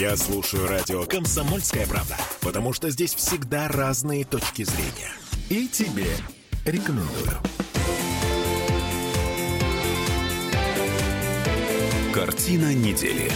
Я слушаю радио «Комсомольская правда», потому что здесь всегда разные точки зрения. И тебе рекомендую. Картина недели.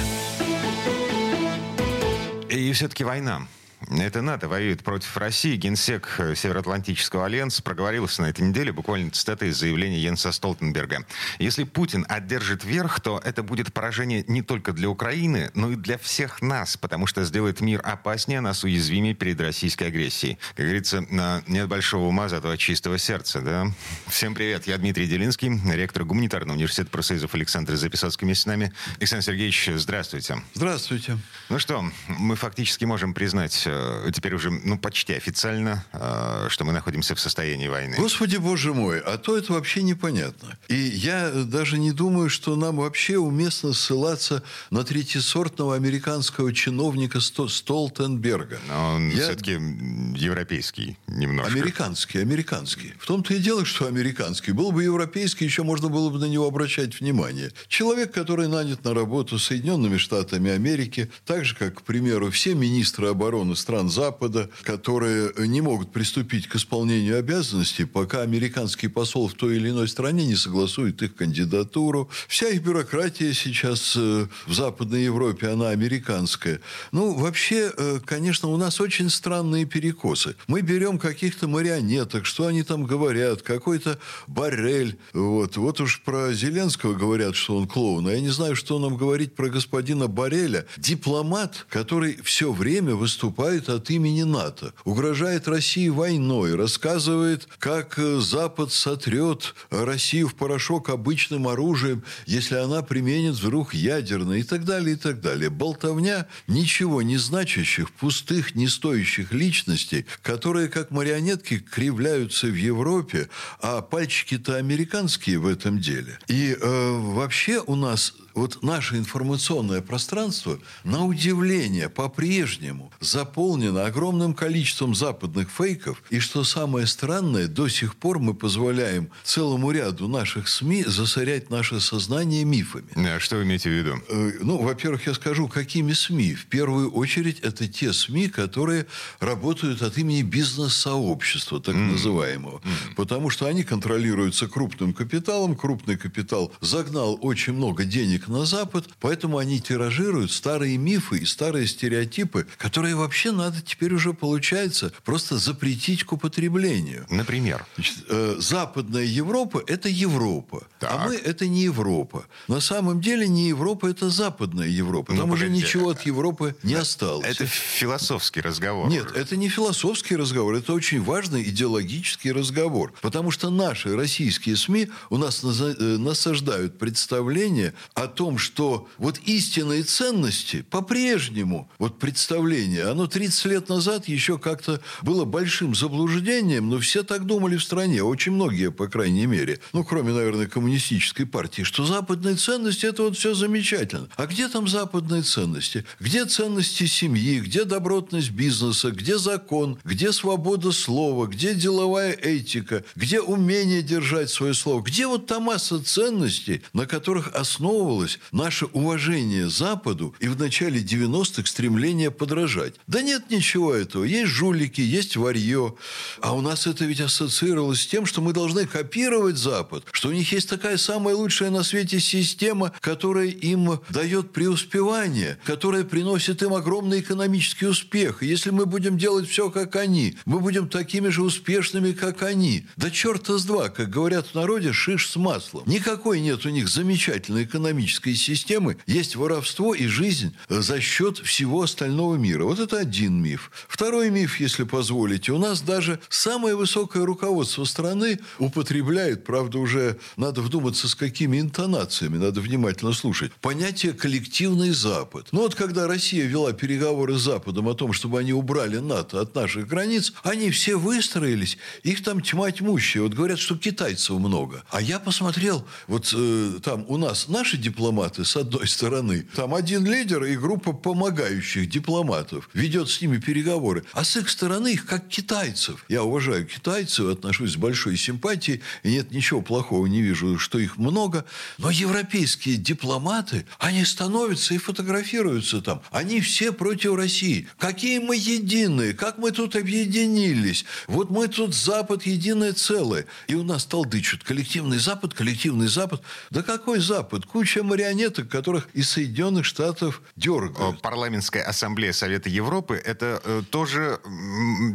И все-таки война. Это НАТО воюет против России. Генсек э, Североатлантического альянса проговорился на этой неделе, буквально цитата из заявления Йенса Столтенберга. Если Путин одержит верх, то это будет поражение не только для Украины, но и для всех нас, потому что сделает мир опаснее, нас уязвимее перед российской агрессией. Как говорится, нет большого ума, зато чистого сердца, да? Всем привет, я Дмитрий Делинский, ректор гуманитарного университета профсоюзов Александр Записоцкий вместе с нами. Александр Сергеевич, здравствуйте. Здравствуйте. Ну что, мы фактически можем признать Э, теперь уже ну, почти официально, э, что мы находимся в состоянии войны. Господи, боже мой, а то это вообще непонятно. И я даже не думаю, что нам вообще уместно ссылаться на третьесортного американского чиновника Столтенберга. Но он я... все-таки европейский немножко. Американский, американский. В том-то и дело, что американский. Был бы европейский, еще можно было бы на него обращать внимание. Человек, который нанят на работу Соединенными Штатами Америки, так же, как, к примеру, все министры обороны стран Запада, которые не могут приступить к исполнению обязанностей, пока американский посол в той или иной стране не согласует их кандидатуру. Вся их бюрократия сейчас э, в Западной Европе, она американская. Ну, вообще, э, конечно, у нас очень странные перекосы. Мы берем каких-то марионеток, что они там говорят, какой-то Барель. Вот, вот уж про Зеленского говорят, что он клоун. А я не знаю, что нам говорить про господина Бареля. Дипломат, который все время выступает выступает от имени НАТО, угрожает России войной, рассказывает, как э, Запад сотрет Россию в порошок обычным оружием, если она применит вдруг ядерное и так далее, и так далее. Болтовня ничего не значащих, пустых, не стоящих личностей, которые как марионетки кривляются в Европе, а пальчики-то американские в этом деле. И э, вообще у нас вот наше информационное пространство, на удивление, по-прежнему заполнено огромным количеством западных фейков. И что самое странное, до сих пор мы позволяем целому ряду наших СМИ засорять наше сознание мифами. А что вы имеете в виду? Э, ну, во-первых, я скажу, какими СМИ. В первую очередь, это те СМИ, которые работают от имени бизнес-сообщества, так mm. называемого. Mm. Потому что они контролируются крупным капиталом. Крупный капитал загнал очень много денег их на Запад, поэтому они тиражируют старые мифы и старые стереотипы, которые вообще надо теперь уже, получается, просто запретить к употреблению. Например? Значит, э, Западная Европа – это Европа, а так. а мы – это не Европа. На самом деле не Европа – это Западная Европа. Ну, Там уже ничего от Европы не осталось. Это философский разговор. Нет, это не философский разговор, это очень важный идеологический разговор. Потому что наши российские СМИ у нас э, насаждают представление о том, что вот истинные ценности по-прежнему, вот представление, оно 30 лет назад еще как-то было большим заблуждением, но все так думали в стране, очень многие, по крайней мере, ну, кроме, наверное, коммунистической партии, что западные ценности – это вот все замечательно. А где там западные ценности? Где ценности семьи? Где добротность бизнеса? Где закон? Где свобода слова? Где деловая этика? Где умение держать свое слово? Где вот та масса ценностей, на которых основывалась чувствовалось наше уважение Западу и в начале 90-х стремление подражать. Да нет ничего этого. Есть жулики, есть варье. А у нас это ведь ассоциировалось с тем, что мы должны копировать Запад, что у них есть такая самая лучшая на свете система, которая им дает преуспевание, которая приносит им огромный экономический успех. И если мы будем делать все, как они, мы будем такими же успешными, как они. Да черта с два, как говорят в народе, шиш с маслом. Никакой нет у них замечательной экономической экономической системы есть воровство и жизнь за счет всего остального мира. Вот это один миф. Второй миф, если позволите, у нас даже самое высокое руководство страны употребляет, правда, уже надо вдуматься, с какими интонациями, надо внимательно слушать, понятие «коллективный Запад». Ну вот когда Россия вела переговоры с Западом о том, чтобы они убрали НАТО от наших границ, они все выстроились, их там тьма тьмущая. Вот говорят, что китайцев много. А я посмотрел, вот э, там у нас наши дипломаты дипломаты, с одной стороны. Там один лидер и группа помогающих дипломатов ведет с ними переговоры. А с их стороны их как китайцев. Я уважаю китайцев, отношусь с большой симпатией, и нет ничего плохого, не вижу, что их много. Но европейские дипломаты, они становятся и фотографируются там. Они все против России. Какие мы единые, как мы тут объединились. Вот мы тут Запад единое целое. И у нас толдычат коллективный Запад, коллективный Запад. Да какой Запад? Куча марионеток, которых из Соединенных Штатов дергают. Парламентская ассамблея Совета Европы – это э, тоже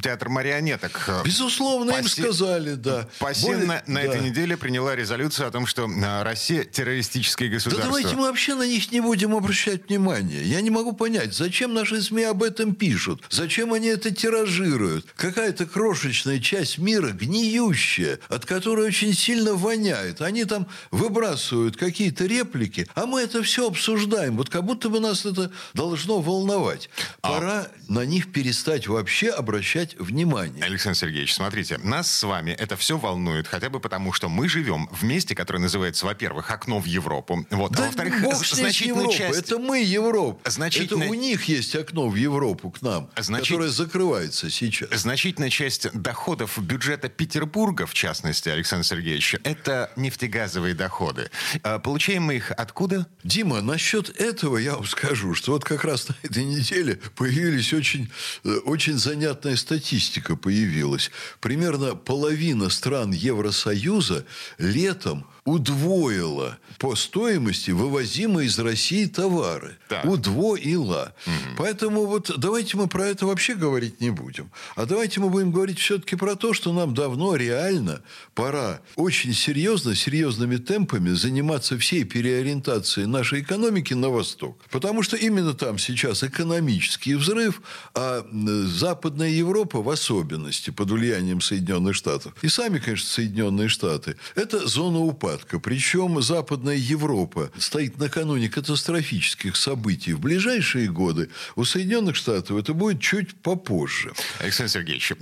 театр марионеток. Безусловно, им Паси- сказали, да. Более- на, на да. этой неделе приняла резолюцию о том, что э, Россия террористическое Да государство. давайте мы вообще на них не будем обращать внимания. Я не могу понять, зачем наши СМИ об этом пишут? Зачем они это тиражируют? Какая-то крошечная часть мира, гниющая, от которой очень сильно воняет. Они там выбрасывают какие-то реплики, а мы это все обсуждаем. Вот как будто бы нас это должно волновать. А Пора на них перестать вообще обращать внимание. Александр Сергеевич, смотрите, нас с вами это все волнует, хотя бы потому, что мы живем в месте, которое называется, во-первых, окно в Европу. Вот, а Да во-вторых, бог Европой. часть... Это мы Европа. Значительная- Это у них есть окно в Европу к нам, Значит- которое закрывается сейчас. Значительная часть доходов бюджета Петербурга, в частности, Александр Сергеевич, это нефтегазовые доходы. А Получаем мы их откуда? Дима, насчет этого я вам скажу, что вот как раз на этой неделе появились очень, э, очень занятная статистика появилась. Примерно половина стран Евросоюза летом удвоила по стоимости вывозимые из России товары. Так. Удвоила. Поэтому вот давайте мы про это вообще говорить не будем. А давайте мы будем говорить все-таки про то, что нам давно реально пора очень серьезно, серьезными темпами заниматься всей переориентацией нашей экономики на восток. Потому что именно там сейчас экономический взрыв, а Западная Европа в особенности под влиянием Соединенных Штатов и сами, конечно, Соединенные Штаты, это зона упадка. Причем Западная Европа стоит накануне катастрофических событий. В ближайшие годы у Соединенных Штатов это будет чуть попозже. Александр Сергеевич, э,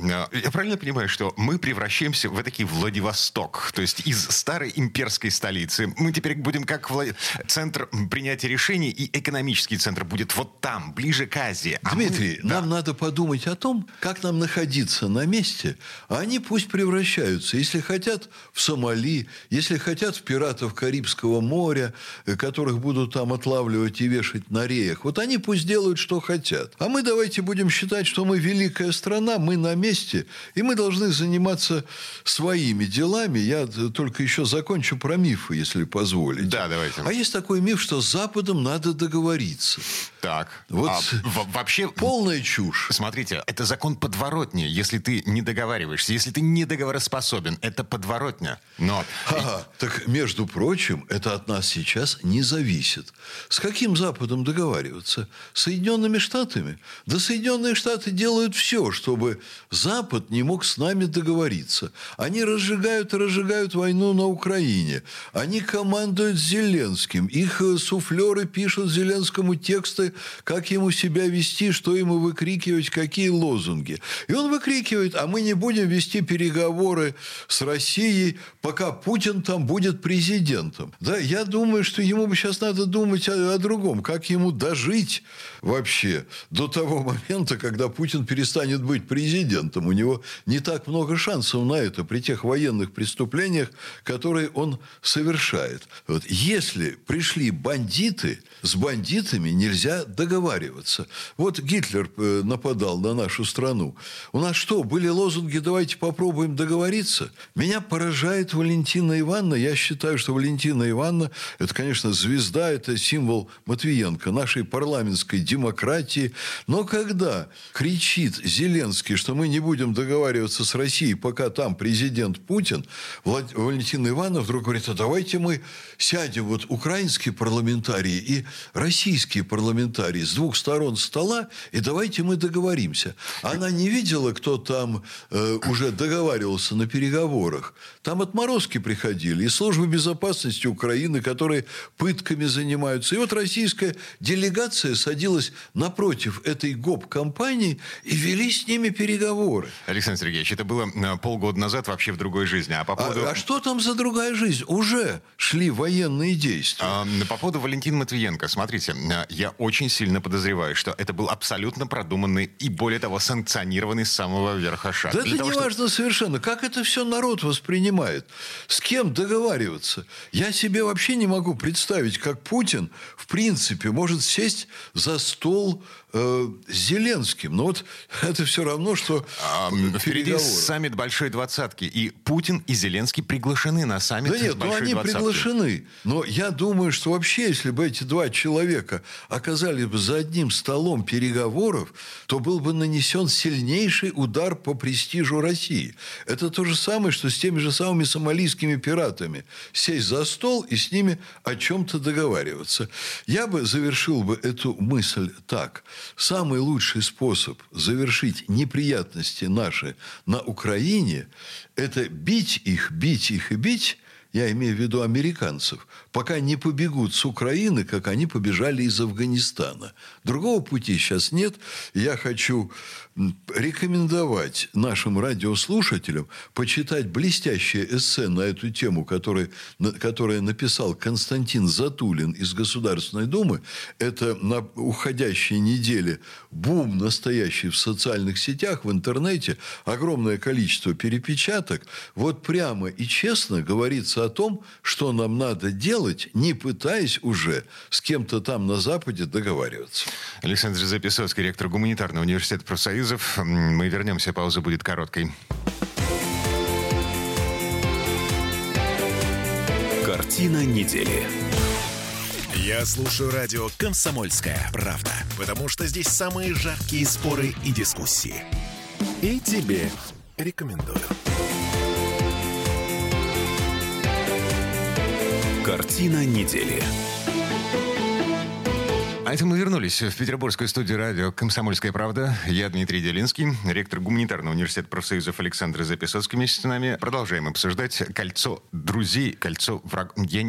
я правильно понимаю, что мы превращаемся в такой Владивосток, то есть из старой имперской столицы мы теперь будем как Вла- центр принятия решений, и экономический центр будет вот там, ближе к Азии. А мы- Дмитрий, Да. нам надо подумать о том, как нам находиться на месте, а они пусть превращаются, если хотят, в Сомали, если хотят, в пиратов Карибского моря, э, которых будут там отлавливать и вешать на реях. Вот они пусть делают, что хотят. А мы давайте будем считать, что мы великая страна, мы на месте, и мы должны заниматься своими делами. Я э, только еще закончу про мифы, если позволите. Да, давайте. А есть такой миф, что с Западом надо договориться. Так. Вот А, во- вообще... Полная чушь. Смотрите, это закон подворотни, если ты не договариваешься. Если ты не договороспособен, это подворотня. Но Ага, так, между прочим, это от нас сейчас не зависит. С каким Западом договариваться? С Соединенными Штатами? Да Соединенные Штаты делают все, чтобы Запад не мог с нами договориться. Они разжигают и разжигают войну на Украине. Они командуют Зеленским. Их э, суфлеры пишут Зеленскому тексты, как ему себя вести, что ему выкрикивать, какие лозунги. И он выкрикивает, а мы не будем вести переговоры с Россией, пока Путин там будет президентом. Да, я думаю, что ему бы сейчас надо думать о, о другом. Как ему дожить вообще до того момента, когда Путин перестанет быть президентом. У него не так много шансов на это при тех военных преступлениях, которые он совершает. Вот. Если пришли бандиты, с бандитами нельзя договариваться. Вот Гитлер э, нападал на нашу страну. У нас что, были лозунги «давайте попробуем договориться»? Меня поражает Валентина Ивановна. Я считаю, что Валентина Ивановна – это, конечно, звезда, это символ Матвиенко, нашей парламентской демократии. Но когда кричит Зеленский, что мы не будем договариваться с Россией, пока там президент Путин, Влад- Валентина Ивановна вдруг говорит, а давайте мы сядем, вот украинские парламентарии и российские парламентарии с двух сторон стола, и давайте мы договоримся. Она не видела, кто там э, уже договаривался на переговорах. Там отморозки приходили из службы безопасности Украины, которые пытками занимаются. И вот российская делегация садилась напротив этой ГОП-компании и вели с ними переговоры. Александр Сергеевич, это было э, полгода назад вообще в другой жизни. А по поводу... А, а что там за другая жизнь? Уже шли военные действия. А, по поводу Валентина Матвиенко. Смотрите, э, я очень сильно подозреваю, что это был абсолютно продуманный и, более того, санкционированный с самого верха шаг. Да это не важно совершенно. Как это все народ воспринимает? С кем договариваться? Я себе вообще не могу представить, как Путин, в принципе, может сесть за стол э, Зеленским. Но вот это все равно, что а, Впереди саммит Большой Двадцатки. И Путин и Зеленский приглашены на саммит Да нет, ну они приглашены. Но я думаю, что вообще, если бы эти два человека оказались бы за одним столом переговоров, то был бы нанесен сильнейший удар по престижу России. Это то же самое, что с теми же самыми сомалийскими пиратами. Сесть за стол и с ними о чем-то договариваться. Я бы завершил бы эту мысль так – самый лучший способ завершить неприятности наши на Украине – это бить их, бить их и бить, я имею в виду американцев, пока не побегут с Украины, как они побежали из Афганистана. Другого пути сейчас нет. Я хочу рекомендовать нашим радиослушателям почитать блестящее эссе на эту тему, который, которое написал Константин Затулин из Государственной Думы. Это на уходящей неделе бум настоящий в социальных сетях, в интернете, огромное количество перепечаток. Вот прямо и честно говорится о том, что нам надо делать, не пытаясь уже с кем-то там на Западе договариваться. Александр Записовский, ректор гуманитарного университета профсоюзов. Мы вернемся, пауза будет короткой. Картина недели. Я слушаю радио «Комсомольская правда», потому что здесь самые жаркие споры и дискуссии. И тебе рекомендую. Картина недели. А это мы вернулись в петербургскую студию радио «Комсомольская правда». Я Дмитрий Делинский, ректор гуманитарного университета профсоюзов Александр Записоцкий вместе с нами. Продолжаем обсуждать кольцо друзей, кольцо врагов. Я,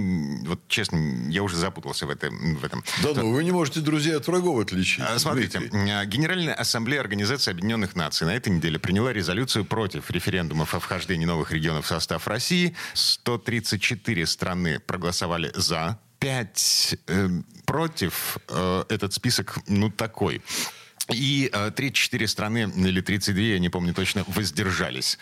вот честно, я уже запутался в этом. В этом. Да ну, вы не можете друзей от врагов отличить. А, смотрите, Дмитрий. А, Генеральная ассамблея Организации Объединенных Наций на этой неделе приняла резолюцию против референдумов о вхождении новых регионов в состав России. 134 страны проголосовали за 5 э, против, э, этот список, ну, такой. И э, 34 страны, или 32, я не помню точно, воздержались.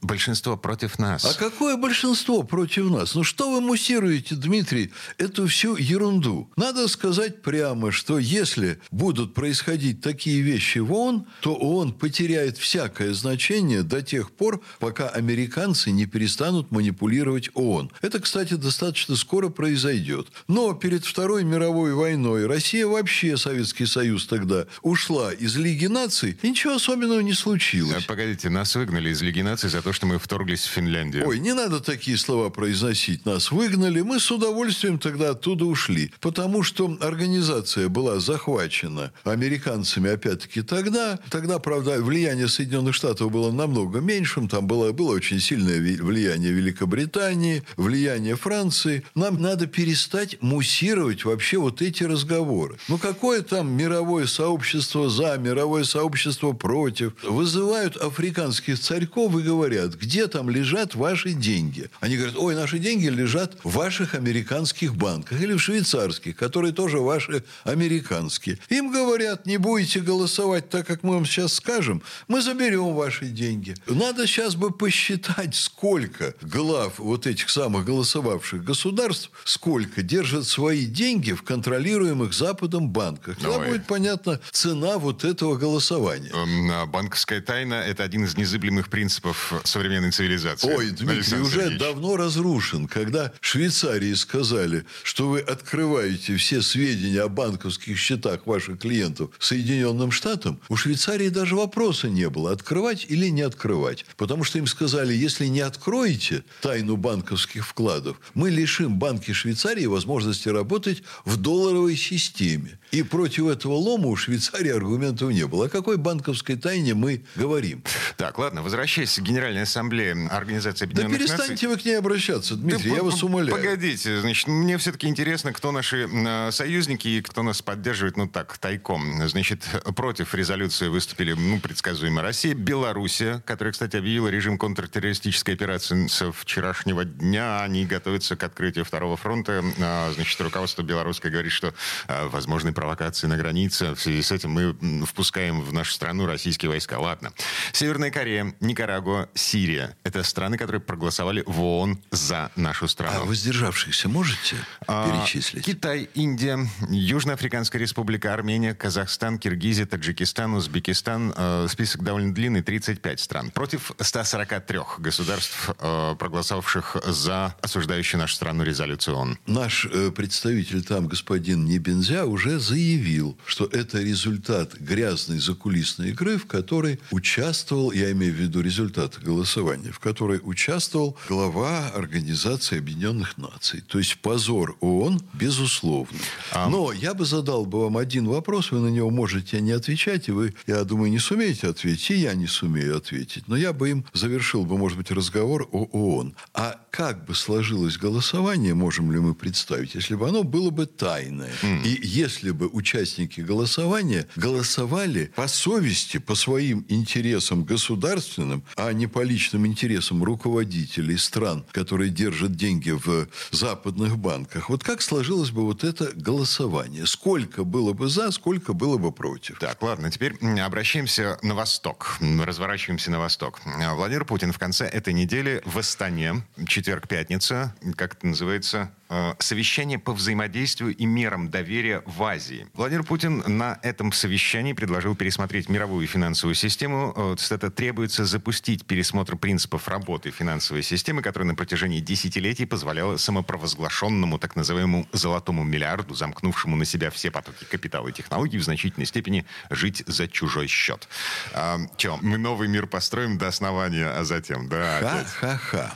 Большинство против нас. А какое большинство против нас? Ну что вы муссируете, Дмитрий, эту всю ерунду? Надо сказать прямо, что если будут происходить такие вещи в ООН, то ООН потеряет всякое значение до тех пор, пока американцы не перестанут манипулировать ООН. Это, кстати, достаточно скоро произойдет. Но перед Второй мировой войной Россия вообще, Советский Союз тогда, ушла из Лиги наций, ничего особенного не случилось. А, погодите, нас выгнали из Лиги наций за то, что мы вторглись в Финляндию. Ой, не надо такие слова произносить. Нас выгнали, мы с удовольствием тогда оттуда ушли. Потому что организация была захвачена американцами опять-таки тогда. Тогда, правда, влияние Соединенных Штатов было намного меньшим. Там было, было очень сильное влияние Великобритании, влияние Франции. Нам надо перестать муссировать вообще вот эти разговоры. Ну, какое там мировое сообщество за, мировое сообщество против. Вызывают африканских царьков и говорят, где там лежат ваши деньги. Они говорят, ой, наши деньги лежат в ваших американских банках или в швейцарских, которые тоже ваши американские. Им говорят, не будете голосовать так, как мы вам сейчас скажем, мы заберем ваши деньги. Надо сейчас бы посчитать, сколько глав вот этих самых голосовавших государств, сколько держат свои деньги в контролируемых Западом банках. Тогда будет понятна цена вот этого голосования. Эм, а банковская тайна – это один из незыблемых принципов современной цивилизации. Ой, Дмитрий, уже Сергеевич. давно разрушен. Когда Швейцарии сказали, что вы открываете все сведения о банковских счетах ваших клиентов Соединенным Штатам, у Швейцарии даже вопроса не было, открывать или не открывать. Потому что им сказали, если не откроете тайну банковских вкладов, мы лишим банки Швейцарии возможности работать в долларовой системе. И против этого лома у Швейцарии аргументов не было. О какой банковской тайне мы говорим? Так, ладно, возвращаясь к Генеральной Ассамблее Организации Объединенных да перестаньте Наций. вы к ней обращаться, Дмитрий, да, я вас умоляю. Погодите, значит, мне все-таки интересно, кто наши э, союзники и кто нас поддерживает, ну так, тайком. Значит, против резолюции выступили, ну, предсказуемо, Россия, Белоруссия, которая, кстати, объявила режим контртеррористической операции со вчерашнего дня. Они готовятся к открытию второго фронта. А, значит, руководство белорусское говорит, что а, возможны провокации на границе. В связи с этим мы впускаем в нашу страну российские войска. Ладно. Северная Корея, Никарагуа, Сирия. Это страны, которые проголосовали в ООН за нашу страну. А воздержавшихся можете а, перечислить? Китай, Индия, Южноафриканская республика, Армения, Казахстан, Киргизия, Таджикистан, Узбекистан. Э, список довольно длинный, 35 стран. Против 143 государств, э, проголосовавших за осуждающую нашу страну резолюцию ООН. Наш э, представитель там, господин Небензя, уже заявил, что это результат грязной закулисной игры, в которой участвовал, я имею в виду результат голосования, в которой участвовал глава Организации Объединенных Наций. То есть позор ООН, безусловно. А... Но я бы задал бы вам один вопрос, вы на него можете не отвечать, и вы, я думаю, не сумеете ответить, и я не сумею ответить. Но я бы им завершил бы, может быть, разговор о ООН. А как бы сложилось голосование, можем ли мы представить, если бы оно было бы тайное? Mm. И если бы участники голосования голосовали по совести, по своим интересам государственным, а не по личным интересам руководителей стран, которые держат деньги в западных банках. Вот как сложилось бы вот это голосование? Сколько было бы за, сколько было бы против? Так, ладно, теперь обращаемся на восток. Разворачиваемся на восток. Владимир Путин в конце этой недели в Астане, четверг-пятница, как это называется, совещание по взаимодействию и мерам доверия в Азии. Владимир Путин на этом совещании предложил пересмотреть мировую финансовую систему. Э, это требуется запустить пересмотр принципов работы финансовой системы, которая на протяжении десятилетий позволяла самопровозглашенному так называемому золотому миллиарду, замкнувшему на себя все потоки капитала и технологий, в значительной степени жить за чужой счет. А, че, мы новый мир построим до основания, а затем, да, Ха-ха-ха.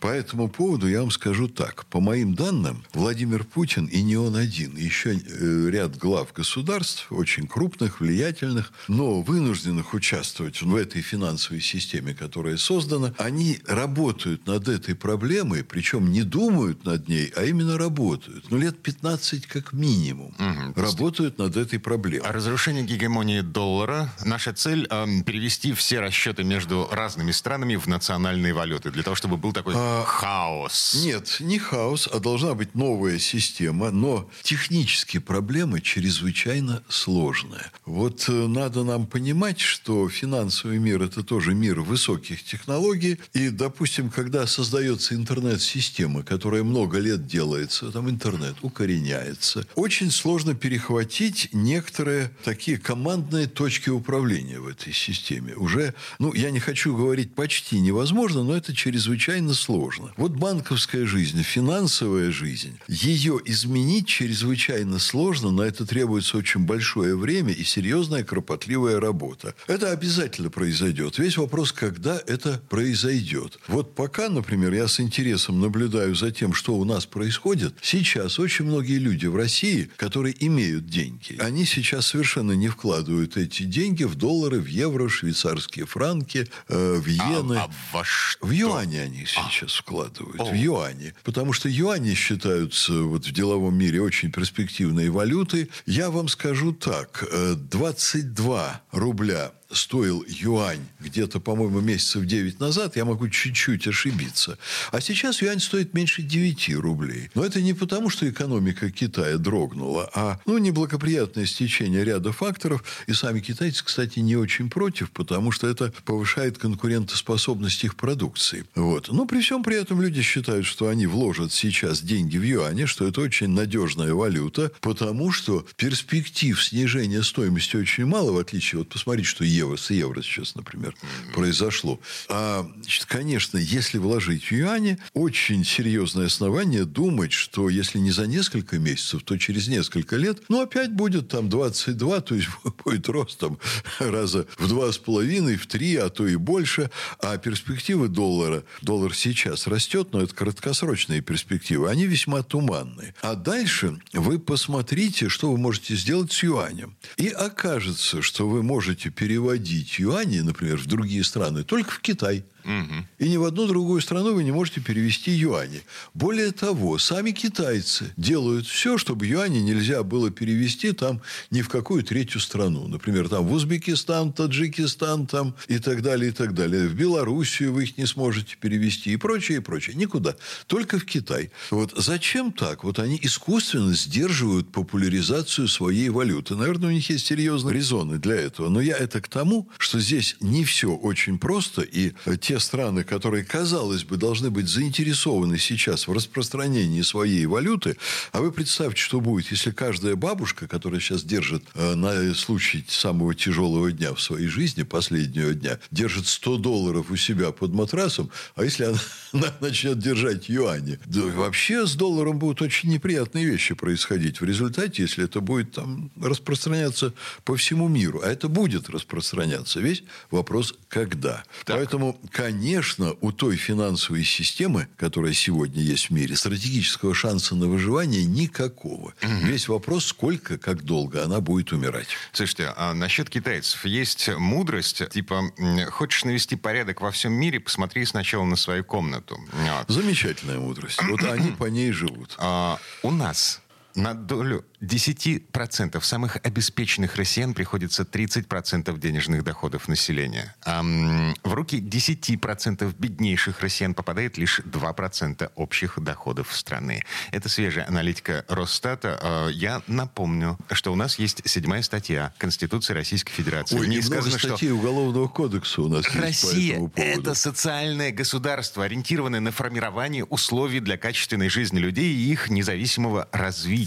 По этому поводу я вам скажу так. По моим данным, Владимир Путин, и не он один, еще э, ряд глав государств, очень крупных, влиятельных, но вынужденных участвовать в этой финансовой системе, которая создана, они работают над этой проблемой, причем не думают над ней, а именно работают. Ну, лет 15 как минимум. Угу. Работают над этой проблемой. А разрушение гегемонии доллара, наша цель э, перевести все расчеты между разными странами в национальные валюты, для того, чтобы был такой а, хаос. Нет, не хаос, а должна быть новая система, но технические проблемы чрезвычайно сложные. Вот э, надо нам понимать, что финансовый мир – это тоже мир высоких технологий, и, допустим, когда создается интернет-система, которая много лет делается, там интернет укореняется, очень сложно перехватить некоторые такие командные точки управления в этой системе. Уже, ну, я не хочу говорить почти невозможно, но это чрезвычайно сложно сложно. Вот банковская жизнь, финансовая жизнь, ее изменить чрезвычайно сложно, на это требуется очень большое время и серьезная кропотливая работа. Это обязательно произойдет. Весь вопрос, когда это произойдет. Вот пока, например, я с интересом наблюдаю за тем, что у нас происходит, сейчас очень многие люди в России, которые имеют деньги, они сейчас совершенно не вкладывают эти деньги в доллары, в евро, швейцарские франки, э, в иены. А, а во что? В юане они сейчас сейчас вкладывают, О. в юане. Потому что юани считаются вот в деловом мире очень перспективной валютой. Я вам скажу так, 22 э, рубля стоил юань где-то, по-моему, месяцев 9 назад, я могу чуть-чуть ошибиться. А сейчас юань стоит меньше 9 рублей. Но это не потому, что экономика Китая дрогнула, а ну, неблагоприятное стечение ряда факторов. И сами китайцы, кстати, не очень против, потому что это повышает конкурентоспособность их продукции. Вот. Но при всем при этом люди считают, что они вложат сейчас деньги в юане, что это очень надежная валюта, потому что перспектив снижения стоимости очень мало, в отличие, вот посмотрите, что евро, с евро сейчас, например, произошло. А, значит, конечно, если вложить в юане, очень серьезное основание думать, что если не за несколько месяцев, то через несколько лет, ну, опять будет там 22, то есть будет рост там раза в два с половиной, в три, а то и больше. А перспективы доллара, доллар сейчас растет, но это краткосрочные перспективы, они весьма туманные. А дальше вы посмотрите, что вы можете сделать с юанем. И окажется, что вы можете переводить юани, например, в другие страны, только в Китай. Угу. И ни в одну другую страну вы не можете перевести юани. Более того, сами китайцы делают все, чтобы юани нельзя было перевести там ни в какую третью страну. Например, там в Узбекистан, Таджикистан там и так далее, и так далее. В Белоруссию вы их не сможете перевести и прочее, и прочее. Никуда. Только в Китай. Вот зачем так? Вот они искусственно сдерживают популяризацию своей валюты. Наверное, у них есть серьезные резоны для этого. Но я это к тому, что здесь не все очень просто. И те страны, которые, казалось бы, должны быть заинтересованы сейчас в распространении своей валюты, а вы представьте, что будет, если каждая бабушка, которая сейчас держит э, на случай самого тяжелого дня в своей жизни, последнего дня, держит 100 долларов у себя под матрасом, а если она, она начнет держать юани, да, вообще с долларом будут очень неприятные вещи происходить. В результате, если это будет там распространяться по всему миру, а это будет распространяться, весь вопрос когда. Так. Поэтому, конечно, у той финансовой системы, которая сегодня есть в мире, стратегического шанса на выживание никакого. Угу. Весь вопрос, сколько, как долго она будет умирать. Слушайте, а насчет китайцев есть мудрость, типа, хочешь навести порядок во всем мире, посмотри сначала на свою комнату. Вот. Замечательная мудрость. Вот они по ней живут. А, у нас на долю 10% самых обеспеченных россиян приходится 30% денежных доходов населения. А в руки 10% беднейших россиян попадает лишь 2% общих доходов страны. Это свежая аналитика Росстата. А, я напомню, что у нас есть седьмая статья Конституции Российской Федерации.Ой, в ней сказано, статей что Уголовного кодекса у нас Россия – это социальное государство, ориентированное на формирование условий для качественной жизни людей и их независимого развития.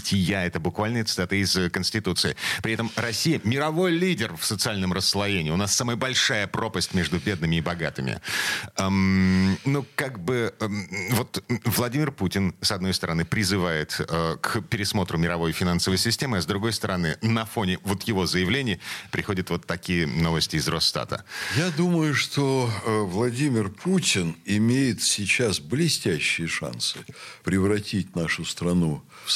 Это буквально буквальные цитаты из э, Конституции. При этом Россия мировой лидер в социальном расслоении. У нас самая большая пропасть между бедными и богатыми. Эм, ну, как бы, эм, вот Владимир Путин, с одной стороны, призывает э, к пересмотру мировой финансовой системы, а с другой стороны, на фоне вот его заявлений приходят вот такие новости из Росстата. Я думаю, что э, Владимир Путин имеет сейчас блестящие шансы превратить нашу страну в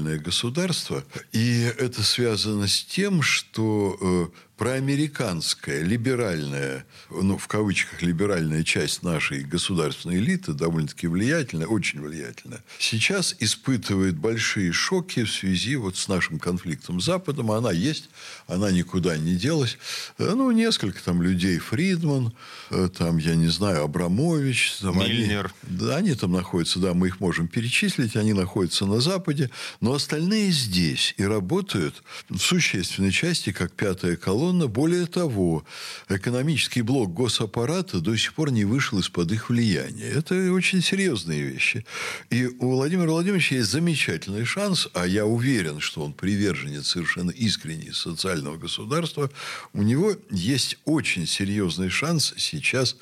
социальное государство. И это связано с тем, что э, проамериканская, либеральная, ну, в кавычках, либеральная часть нашей государственной элиты, довольно-таки влиятельная, очень влиятельная, сейчас испытывает большие шоки в связи вот с нашим конфликтом с Западом. Она есть, она никуда не делась. Э, ну, несколько там людей, Фридман, э, там, я не знаю, Абрамович. Там Мильнер. Они, да, они там находятся, да, мы их можем перечислить, они находятся на Западе, но остальные здесь и работают в существенной части как пятая колонна традиционно. Более того, экономический блок госаппарата до сих пор не вышел из-под их влияния. Это очень серьезные вещи. И у Владимира Владимировича есть замечательный шанс, а я уверен, что он приверженец совершенно искренний социального государства. У него есть очень серьезный шанс сейчас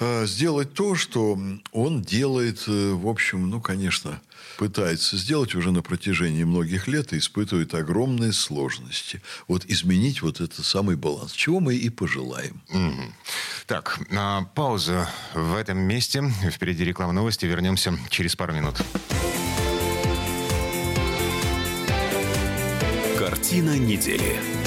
а, сделать то, что он делает, э, в общем, ну, конечно, пытается сделать уже на протяжении многих лет и испытывает огромные сложности. Вот изменить вот этот самый баланс, чего мы и пожелаем. Угу. Так, а, пауза в этом месте. Впереди реклама новости. Вернемся через пару минут. Картина недели.